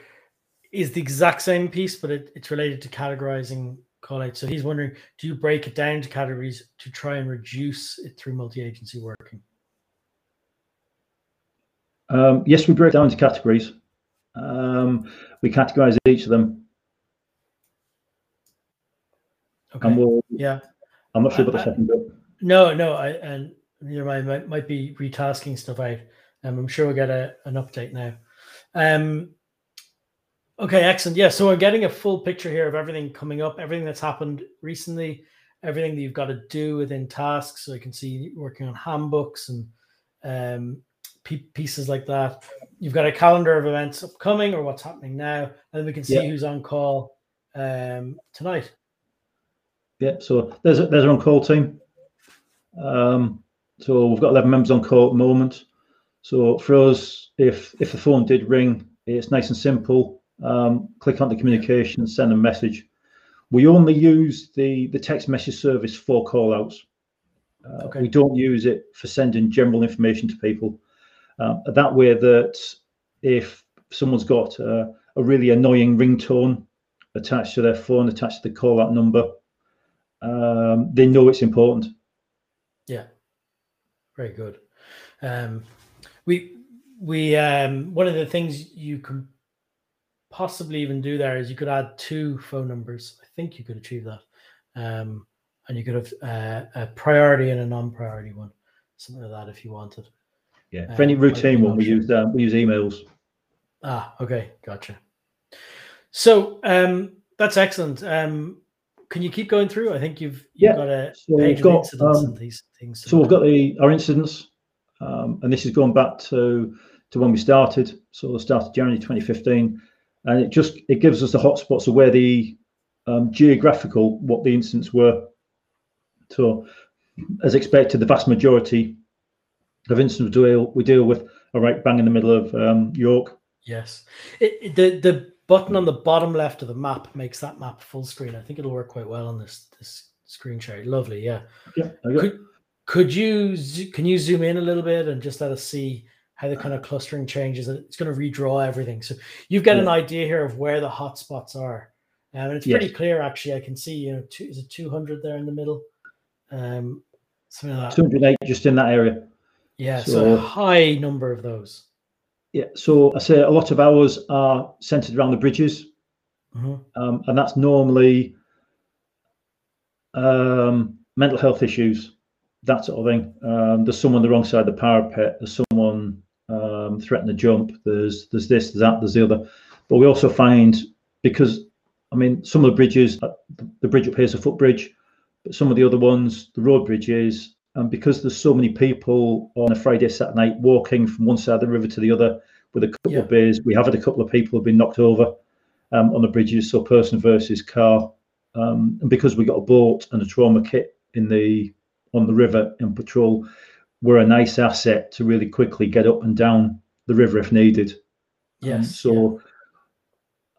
is the exact same piece, but it, it's related to categorizing call out. So he's wondering, do you break it down to categories to try and reduce it through multi-agency working? Um, yes, we break down into categories. Um, we categorize each of them. Okay. We'll, yeah. I'm not sure about the second bit. No, no, I and you know, I might, might be retasking stuff out. Um, I'm sure we'll get a, an update now. Um, okay, excellent. Yeah, so we're getting a full picture here of everything coming up, everything that's happened recently, everything that you've got to do within tasks. So I can see working on handbooks and um, pieces like that. You've got a calendar of events upcoming or what's happening now, and then we can see yeah. who's on call um, tonight. Yeah, so there's a, there's our on call team. Um, so we've got 11 members on call at the moment. So for us, if if the phone did ring, it's nice and simple. Um, click on the communication, send a message. We only use the the text message service for callouts. Uh, okay. We don't use it for sending general information to people. Uh, that way, that if someone's got a, a really annoying ringtone attached to their phone, attached to the call out number, um, they know it's important. Yeah, very good. Um, we we um, one of the things you can possibly even do there is you could add two phone numbers. I think you could achieve that, um, and you could have uh, a priority and a non-priority one, something like that if you wanted. Yeah, for any um, routine one, we use uh, we use emails. Ah, okay, gotcha. So um, that's excellent. Um, can you keep going through? I think you've, you've yeah. got a so page got, incidents um, and these things. So we've got the our incidents, um, and this is going back to to when we started. So we started January 2015, and it just it gives us the hotspots of where the um, geographical what the incidents were. So, as expected, the vast majority of incidents we deal we deal with are right bang in the middle of um, York. Yes, it, the the button on the bottom left of the map makes that map full screen. I think it'll work quite well on this this screen share. Lovely, yeah. Yeah. Could, could you can you zoom in a little bit and just let us see how the kind of clustering changes? It's going to redraw everything. So you've got yeah. an idea here of where the hotspots are. Um, and it's pretty yes. clear actually. I can see, you know, two, is it 200 there in the middle? Um, something like that. 208 just in that area. Yeah, so, so a high number of those. Yeah, so I say a lot of ours are centered around the bridges, mm-hmm. um, and that's normally um, mental health issues, that sort of thing. Um, there's someone on the wrong side of the parapet. There's someone um, threatening to jump. There's there's this, there's that, there's the other. But we also find because I mean some of the bridges, uh, the bridge up here is a footbridge, but some of the other ones, the road bridges, and because there's so many people on a Friday, Saturday night walking from one side of the river to the other with a couple yeah. of beers, we have had a couple of people who've been knocked over um, on the bridges, so person versus car. Um, and because we got a boat and a trauma kit in the on the river in patrol, we're a nice asset to really quickly get up and down the river if needed. Um, yes. Um, so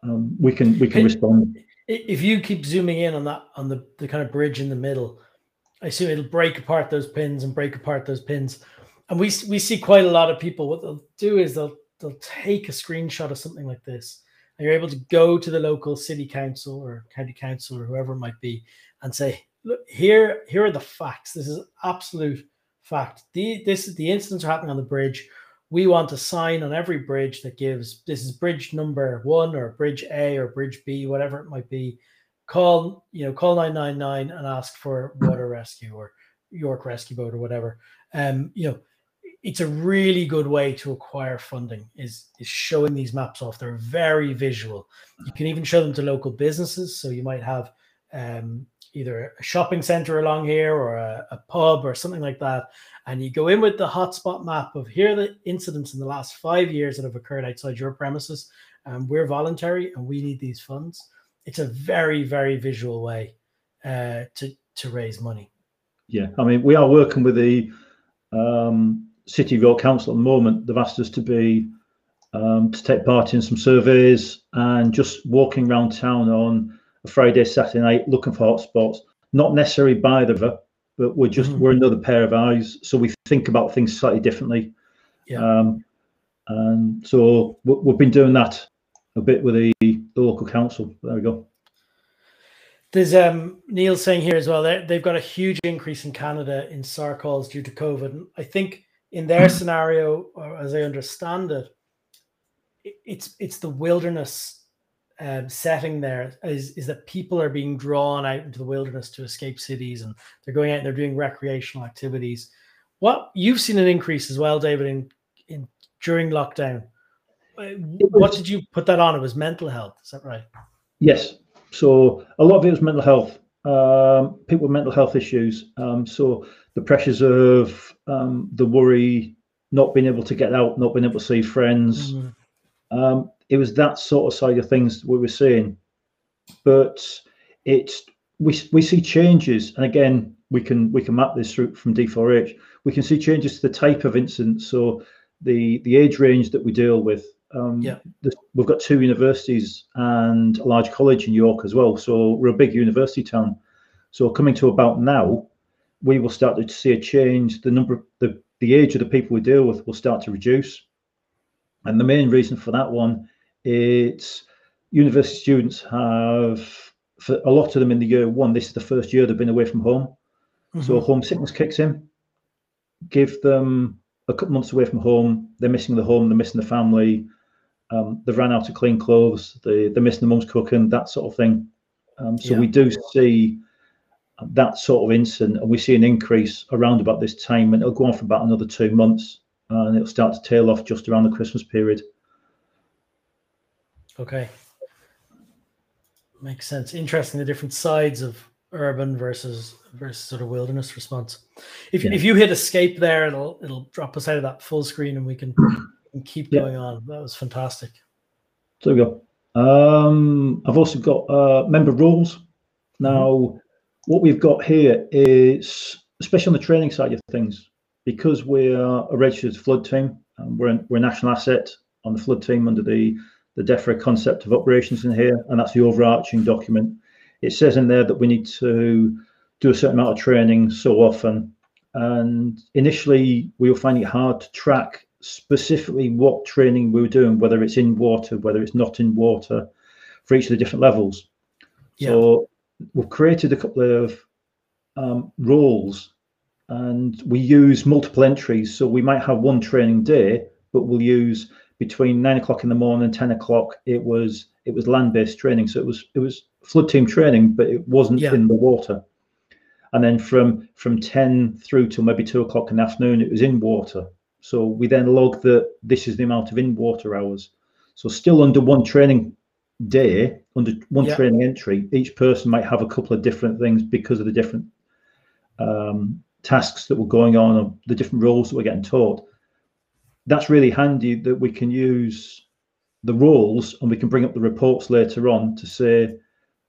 yeah. um, we can we can respond. If you keep zooming in on that on the, the kind of bridge in the middle, I assume it'll break apart those pins and break apart those pins. And we we see quite a lot of people. What they'll do is they'll they'll take a screenshot of something like this, and you're able to go to the local city council or county council or whoever it might be, and say, look here here are the facts. This is absolute fact. The this the incidents are happening on the bridge. We want a sign on every bridge that gives this is bridge number one or bridge A or bridge B, whatever it might be call you know call 999 and ask for water rescue or york rescue boat or whatever. Um you know it's a really good way to acquire funding is is showing these maps off. They're very visual. You can even show them to local businesses. So you might have um, either a shopping center along here or a, a, pub or something like that. And you go in with the hotspot map of here the incidents in the last five years that have occurred outside your premises and we're voluntary and we need these funds it's a very very visual way uh, to to raise money. Yeah, I mean we are working with the um, City of York Council at the moment. They've asked us to be um, to take part in some surveys and just walking around town on a Friday, Saturday night, looking for hotspots. Not necessarily by the river, but we're just mm-hmm. we're another pair of eyes. So we think about things slightly differently. Yeah. Um, and so we've been doing that a bit with the, the local council. There we go. There's um, Neil saying here as well. They've got a huge increase in Canada in SAR calls due to COVID. And I think in their hmm. scenario, or as I understand it, it's it's the wilderness um, setting there is is that people are being drawn out into the wilderness to escape cities, and they're going out and they're doing recreational activities. What you've seen an increase as well, David, in in during lockdown what did you put that on? It was mental health. Is that right? Yes. So a lot of it was mental health. Um, people with mental health issues. Um, so the pressures of um, the worry, not being able to get out, not being able to see friends. Mm-hmm. it was that sort of side of things we were seeing. But it's we we see changes, and again we can we can map this through from D4H. We can see changes to the type of incident. So the the age range that we deal with um, yeah, we've got two universities and a large college in York as well. So we're a big university town. So coming to about now, we will start to see a change. The number, the the age of the people we deal with will start to reduce, and the main reason for that one, it's university students have, for a lot of them in the year one, this is the first year they've been away from home. Mm-hmm. So homesickness kicks in. Give them a couple months away from home. They're missing the home. They're missing the family. Um, they've ran out of clean clothes. They, they're missing the mum's cooking. That sort of thing. Um, so yeah. we do see that sort of incident, and we see an increase around about this time, and it'll go on for about another two months, uh, and it'll start to tail off just around the Christmas period. Okay, makes sense. Interesting the different sides of urban versus versus sort of wilderness response. If yeah. if you hit escape there, it'll it'll drop us out of that full screen, and we can, can keep yeah. going on. That was fantastic. So we go. Um, I've also got uh, member rules. Now, mm-hmm. what we've got here is, especially on the training side of things, because we're a registered flood team, um, we're, we're a national asset on the flood team under the, the DEFRA concept of operations in here, and that's the overarching document. It says in there that we need to do a certain amount of training so often. And initially, we were finding it hard to track specifically what training we were doing, whether it's in water, whether it's not in water, for each of the different levels. Yeah. So we've created a couple of um, roles and we use multiple entries. So we might have one training day, but we'll use between nine o'clock in the morning and 10 o'clock. It was it was land-based training. So it was it was flood team training, but it wasn't yeah. in the water. And then from from 10 through till maybe two o'clock in the afternoon, it was in water. So we then log that this is the amount of in-water hours. So still under one training day, under one yeah. training entry, each person might have a couple of different things because of the different um, tasks that were going on or the different roles that we're getting taught. That's really handy that we can use the roles and we can bring up the reports later on to say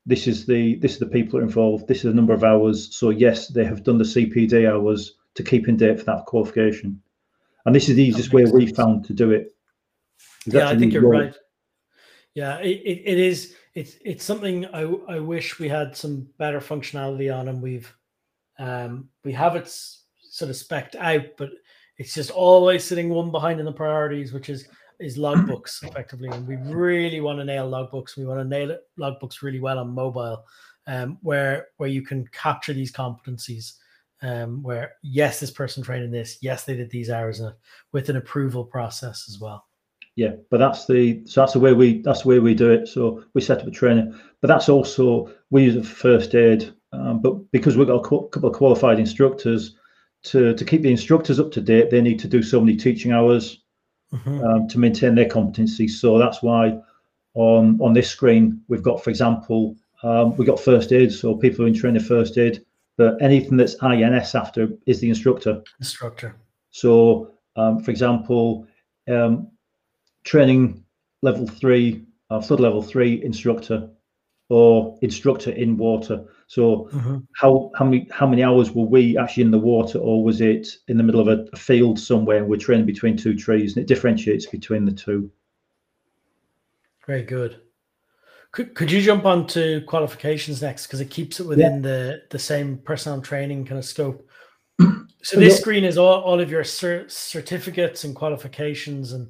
this is the this is the people that are involved, this is the number of hours. So yes, they have done the CPD hours to keep in date for that qualification and this is the easiest way sense. we found to do it. Yeah, I think you're role. right. Yeah, it, it, it is. It's it's something I I wish we had some better functionality on, and we've um we have it sort of specked out, but it's just always sitting one behind in the priorities, which is is logbooks *coughs* effectively, and we really want to nail logbooks. We want to nail it, logbooks really well on mobile, um, where where you can capture these competencies um, where yes, this person trained in this, yes, they did these hours in it, with an approval process as well. Yeah, but that's the so that's the way we that's the way we do it. So we set up a training, but that's also we use it for first aid. Um, but because we've got a couple of qualified instructors, to to keep the instructors up to date, they need to do so many teaching hours mm-hmm. um, to maintain their competency. So that's why on on this screen we've got, for example, um, we've got first aid. So people who are in training first aid, but anything that's INS after is the instructor. Instructor. So, um, for example, um, training level three, uh, flood level three instructor, or instructor in water. So, mm-hmm. how how many how many hours were we actually in the water, or was it in the middle of a, a field somewhere? And we're training between two trees, and it differentiates between the two. Very good. Could, could you jump on to qualifications next because it keeps it within yeah. the the same personal training kind of scope. *clears throat* So this yeah. screen is all, all of your cert- certificates and qualifications, and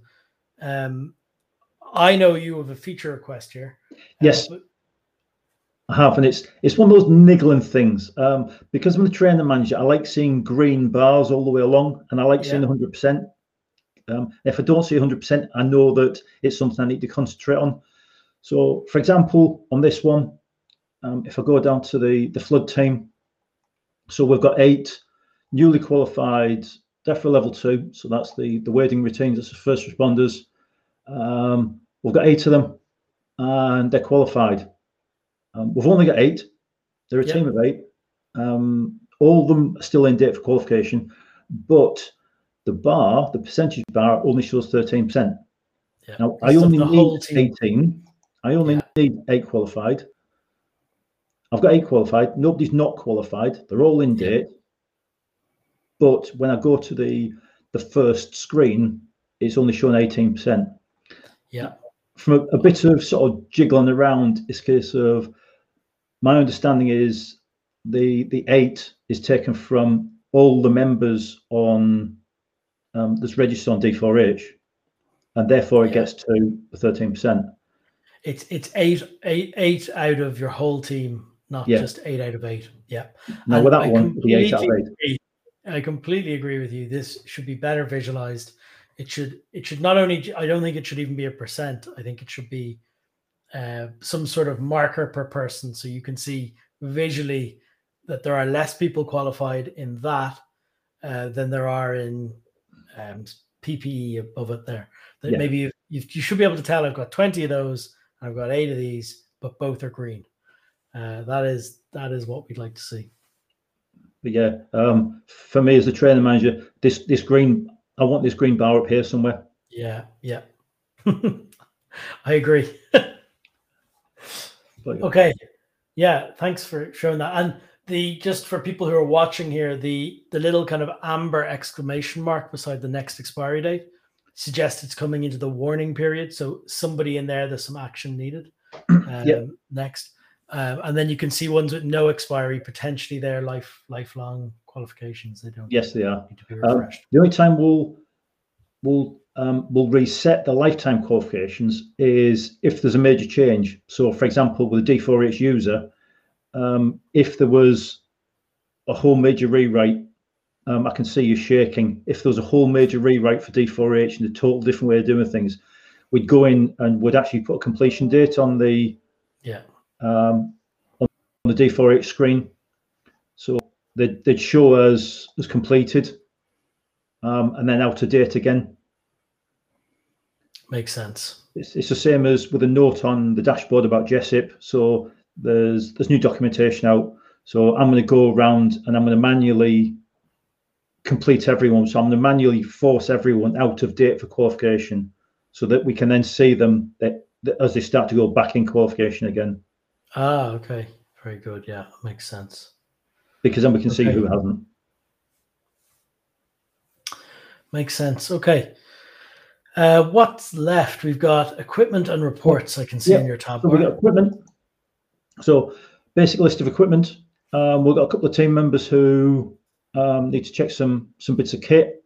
um, I know you have a feature request here. Uh, yes, but... I have, and it's it's one of those niggling things. Um, because I'm the trainer manager, I like seeing green bars all the way along, and I like yeah. seeing 100. percent um, If I don't see 100, percent I know that it's something I need to concentrate on. So, for example, on this one, um, if I go down to the, the flood team, so we've got eight newly qualified DEFRA level two. So that's the, the wading routines, that's the first responders. Um, we've got eight of them and they're qualified. Um, we've only got eight. They're a team of eight. Um, all of them are still in date for qualification, but the bar, the percentage bar, only shows 13%. Yeah. Now, I only need 18 I only yeah. need eight qualified. I've got eight qualified. Nobody's not qualified. They're all in date. But when I go to the the first screen, it's only showing 18%. Yeah. From a, a bit of sort of jiggling around, it's a case of my understanding is the the eight is taken from all the members on um, that's registered on D4H, and therefore it yeah. gets to 13%. It's it's eight eight eight out of your whole team, not yeah. just eight out of eight. Yeah. No, and with that I one, the eight out of eight. Agree. I completely agree with you. This should be better visualized. It should it should not only I don't think it should even be a percent. I think it should be uh, some sort of marker per person so you can see visually that there are less people qualified in that uh, than there are in um, PPE above it there. That yeah. maybe you, you, you, should be able to tell I've got 20 of those, I've got eight of these, but both are green. Uh, that is that is what we'd like to see. But yeah, um, for me as a trainer manager, this this green, I want this green bar up here somewhere. Yeah, yeah. *laughs* I agree. *laughs* okay. Yeah, thanks for showing that. And the just for people who are watching here, the the little kind of amber exclamation mark beside the next expiry date suggests it's coming into the warning period. So somebody in there, there's some action needed. *clears throat* Um, yep. Next, um, and then you can see ones with no expiry, potentially their life lifelong qualifications. They don't. Yes, they are. Um, the only time we'll we'll um, we'll reset the lifetime qualifications is if there's a major change. So, for example, with a D4H user, um, if there was a whole major rewrite, um, I can see you shaking. If there was a whole major rewrite for D4H and a total different way of doing things, we'd go in and would actually put a completion date on the yeah um, on the D4H screen. So they'd, they'd show us as completed um, and then out of date again. Makes sense. It's, it's the same as with a note on the dashboard about JESIP. So there's there's new documentation out. So I'm going to go around and I'm going to manually complete everyone. So I'm going to manually force everyone out of date for qualification, so that we can then see them that, that as they start to go back in qualification again. Ah, okay, very good. Yeah, makes sense. Because then we can okay. see who hasn't. Makes sense. Okay. Uh, what's left? We've got equipment and reports. I can see in your tab. So we got equipment. So basic list of equipment. Um, we've got a couple of team members who um, need to check some some bits of kit.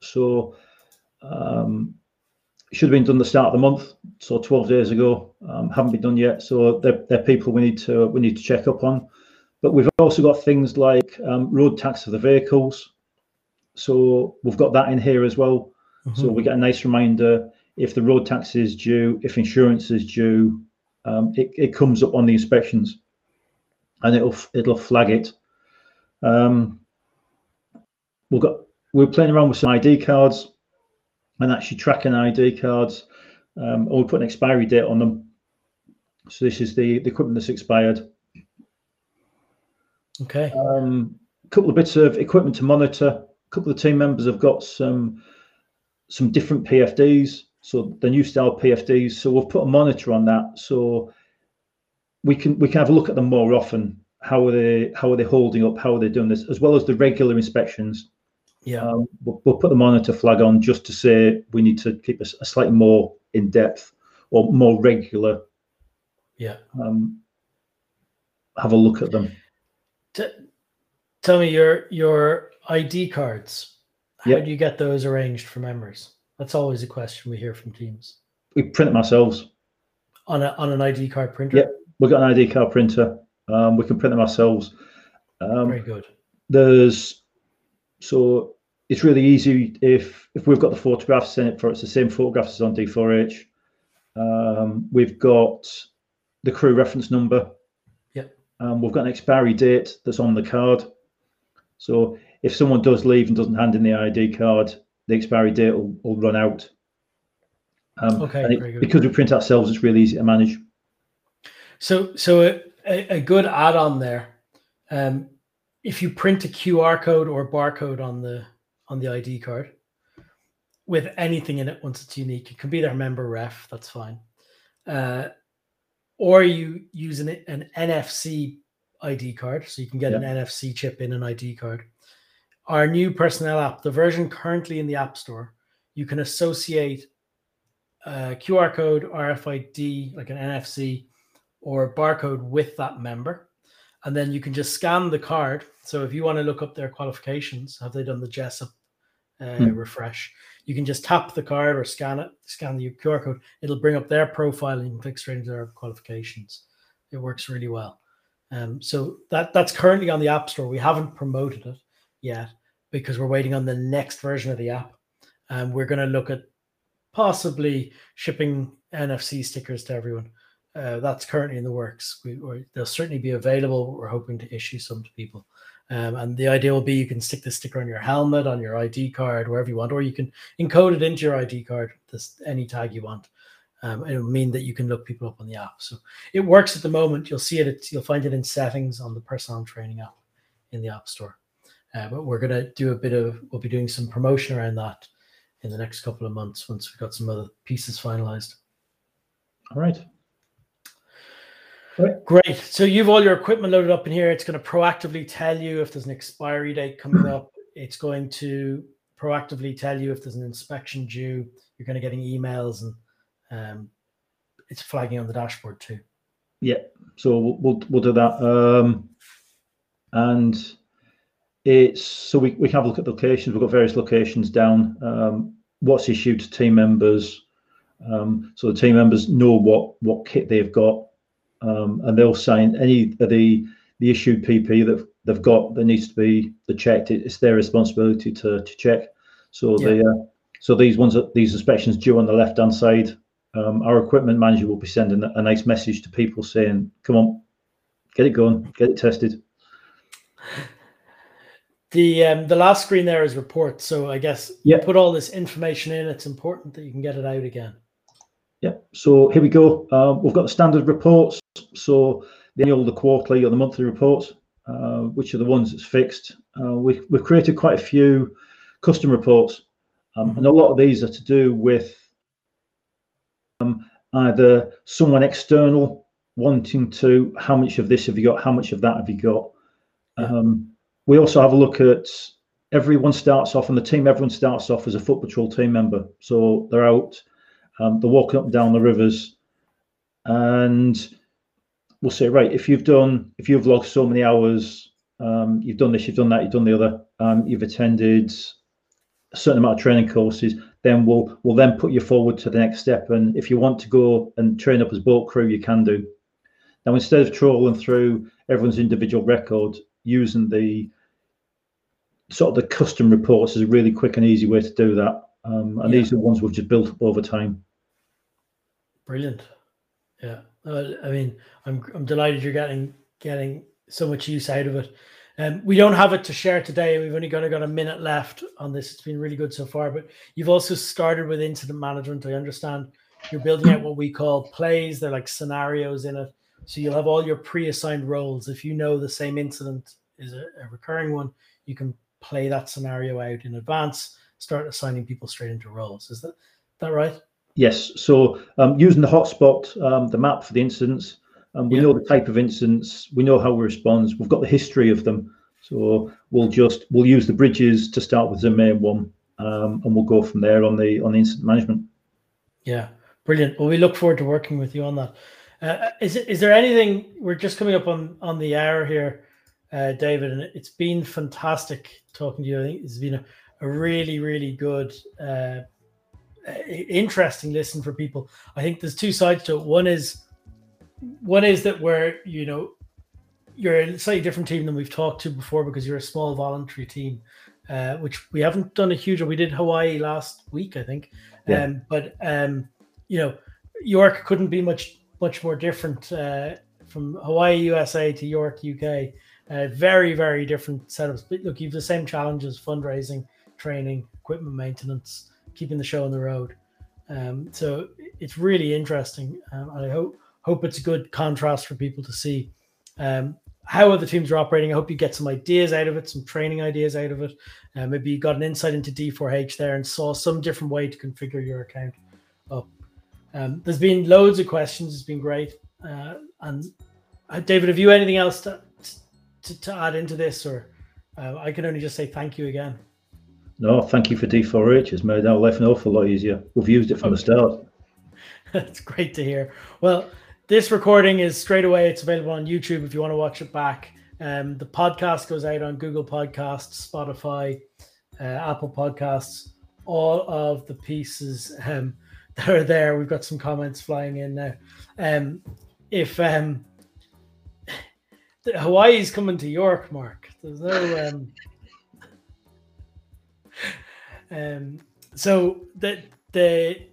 So um, should have been done the start of the month, so 12 days ago. Um, haven't been done yet. So they're, they're people we need to we need to check up on. But we've also got things like um, road tax for the vehicles. So we've got that in here as well. Mm-hmm. So we get a nice reminder if the road tax is due, if insurance is due, um, it, it comes up on the inspections and it'll it'll flag it. Um, we've got we're playing around with some ID cards and actually tracking ID cards. Um, or we put an expiry date on them. So this is the, the equipment that's expired. Okay. Um, a couple of bits of equipment to monitor. A couple of team members have got some some different PFDs, so the new style PFDs. So we've put a monitor on that, so we can we can have a look at them more often. How are they how are they holding up? How are they doing this? As well as the regular inspections. Yeah, um, we'll, we'll, put the monitor flag on just to say we need to keep a, a slightly more in depth or more regular. Yeah. Um, have a look at them. T- tell me your your ID cards how yep. do you get those arranged for members? That's always a question we hear from teams. We print them ourselves. On a on an ID card printer? Yeah, we've got an ID card printer. Um, we can print them ourselves. Um, Very good. There's so it's really easy if if we've got the photographs in it for it's the same photographs as on D4H. Um, we've got the crew reference number. Yeah. Um, we've got an expiry date that's on the card. So if someone does leave and doesn't hand in the ID card, the expiry date will, will run out. Um, okay, it, because we print ourselves, it's really easy to manage. So, so a, a good add-on there. Um, if you print a QR code or barcode on the on the ID card with anything in it, once it's unique, it can be their member ref. That's fine. Uh, or you use an, an NFC ID card, so you can get an NFC chip in an ID card our new personnel app, the version currently in the App Store, you can associate a QR code, RFID, like an NFC or barcode with that member. And then you can just scan the card. So if you want to look up their qualifications, have they done the JESIP uh, hmm. refresh. You can just tap the card or scan it, scan the QR code. It'll bring up their profile and you can click straight into their qualifications. It works really well. Um, so that that's currently on the App Store. We haven't promoted it yet because we're waiting on the next version of the app. And we're going to look at possibly shipping NFC stickers to everyone. Uh, that's currently in the works. We, they'll certainly be available. We're hoping to issue some to people. Um, and the idea will be you can stick the sticker on your helmet, on your ID card, wherever you want, or you can encode it into your ID card, this any tag you want. Um, it'll mean that you can look people up on the app. So it works at the moment. You'll see it. You'll find it in settings on the personal training app in the App Store. Uh, but we're gonna do a bit of. We'll be doing some promotion around that in the next couple of months once we've got some other pieces finalized. All right. Great. So you've all your equipment loaded up in here. It's going to proactively tell you if there's an expiry date coming *clears throat* up. It's going to proactively tell you if there's an inspection due. You're going to getting emails and um, it's flagging on the dashboard too. Yeah. So we'll we'll, we'll do that. Um, and it's so we, we have a look at the locations. We've got various locations down. Um, what's issued to team members. Um, so the team members know what what kit they've got um, and they'll sign any of the the issued PP that they've got that needs to be the checked. It's their responsibility to to check. So yeah. the uh, so these ones these inspections due on the left hand side. Um, our equipment manager will be sending a nice message to people saying, "Come on, get it going, get it tested." The um, the last screen there is report. So I guess yeah. put all this information in. It's important that you can get it out again. Yeah, so here we go. Uh, we've got the standard reports. So the annual, the quarterly, or the monthly reports, uh, which are the ones that's fixed. Uh, we, we've created quite a few custom reports, um, and a lot of these are to do with um, either someone external wanting to, how much of this have you got, how much of that have you got. Um, we also have a look at everyone starts off, and the team, everyone starts off as a foot patrol team member. So they're out um, they're walking up and down the rivers, and we'll say, right, if you've done, if you've logged so many hours, um, you've done this, you've done that, you've done the other, um, you've attended a certain amount of training courses, then we'll we'll then put you forward to the next step. And if you want to go and train up as boat crew, you can do. Now, instead of trawling through everyone's individual record, using the sort of the custom reports is a really quick and easy way to do that. Um, and yeah. these are the ones we've just built up over time. Brilliant. Yeah. I mean, I'm I'm delighted you're getting getting so much use out of it. Um, we don't have it to share today. We've only got, got a minute left on this. It's been really good so far. But you've also started with incident management. I understand you're building out what we call plays. They're like scenarios in it. So you'll have all your pre-assigned roles. If you know the same incident is a, a recurring one, you can play that scenario out in advance. Start assigning people straight into roles. Is that that right? Yes. So um, using the hotspot, um, the map for the incidents, um, we yeah. know the type of incidents, we know how we respond. We've got the history of them. So we'll just we'll use the bridges to start with the main one, um, and we'll go from there on the on the incident management. Yeah, brilliant. Well, we look forward to working with you on that. Uh, is it is there anything? We're just coming up on on the hour here, uh, David, and it's been fantastic talking to you. I think it's been a, a really really good. Uh, interesting listen for people. I think there's two sides to it. One is one is that where you know you're a slightly different team than we've talked to before because you're a small voluntary team, uh, which we haven't done a huge. We did Hawaii last week, I think. Yeah. Um, but um, you know, York couldn't be much much more different uh, from Hawaii, USA to York, UK. Uh, very very different setups. But look, you've the same challenges: fundraising, training, equipment maintenance keeping the show on the road. Um, so it's really interesting, um, and I hope hope it's a good contrast for people to see um, how other teams are operating. I hope you get some ideas out of it, some training ideas out of it. Uh, maybe you got an insight into D4H there and saw some different way to configure your account up. Um, there's been loads of questions. It's been great. Uh, and uh, David, have you anything else to, to, to add into this, or uh, I can only just say thank you again. No, thank you for D4H. It's made our life an awful lot easier. We've used it from the start. *laughs* That's great to hear. Well, this recording is straight away. It's available on YouTube if you want to watch it back. Um, the podcast goes out on Google Podcasts, Spotify, uh, Apple Podcasts, all of the pieces um, *laughs* that are there. We've got some comments flying in now. Um, if um, *sighs* Hawaii's coming to York, Mark, there's no. Um, so the, the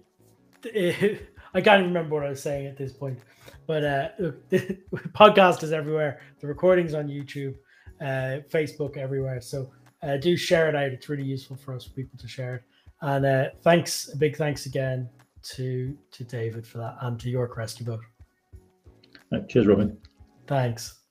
the *laughs* I can't remember what I was saying at this point, but uh, look, the *laughs* podcast is everywhere. The recordings on YouTube, uh, Facebook, everywhere. So uh, do share it out. It's really useful for us for people to share it. And uh, thanks, a big thanks again to to David for that and to York Rescue Boat. Right, cheers, Robin. Thanks.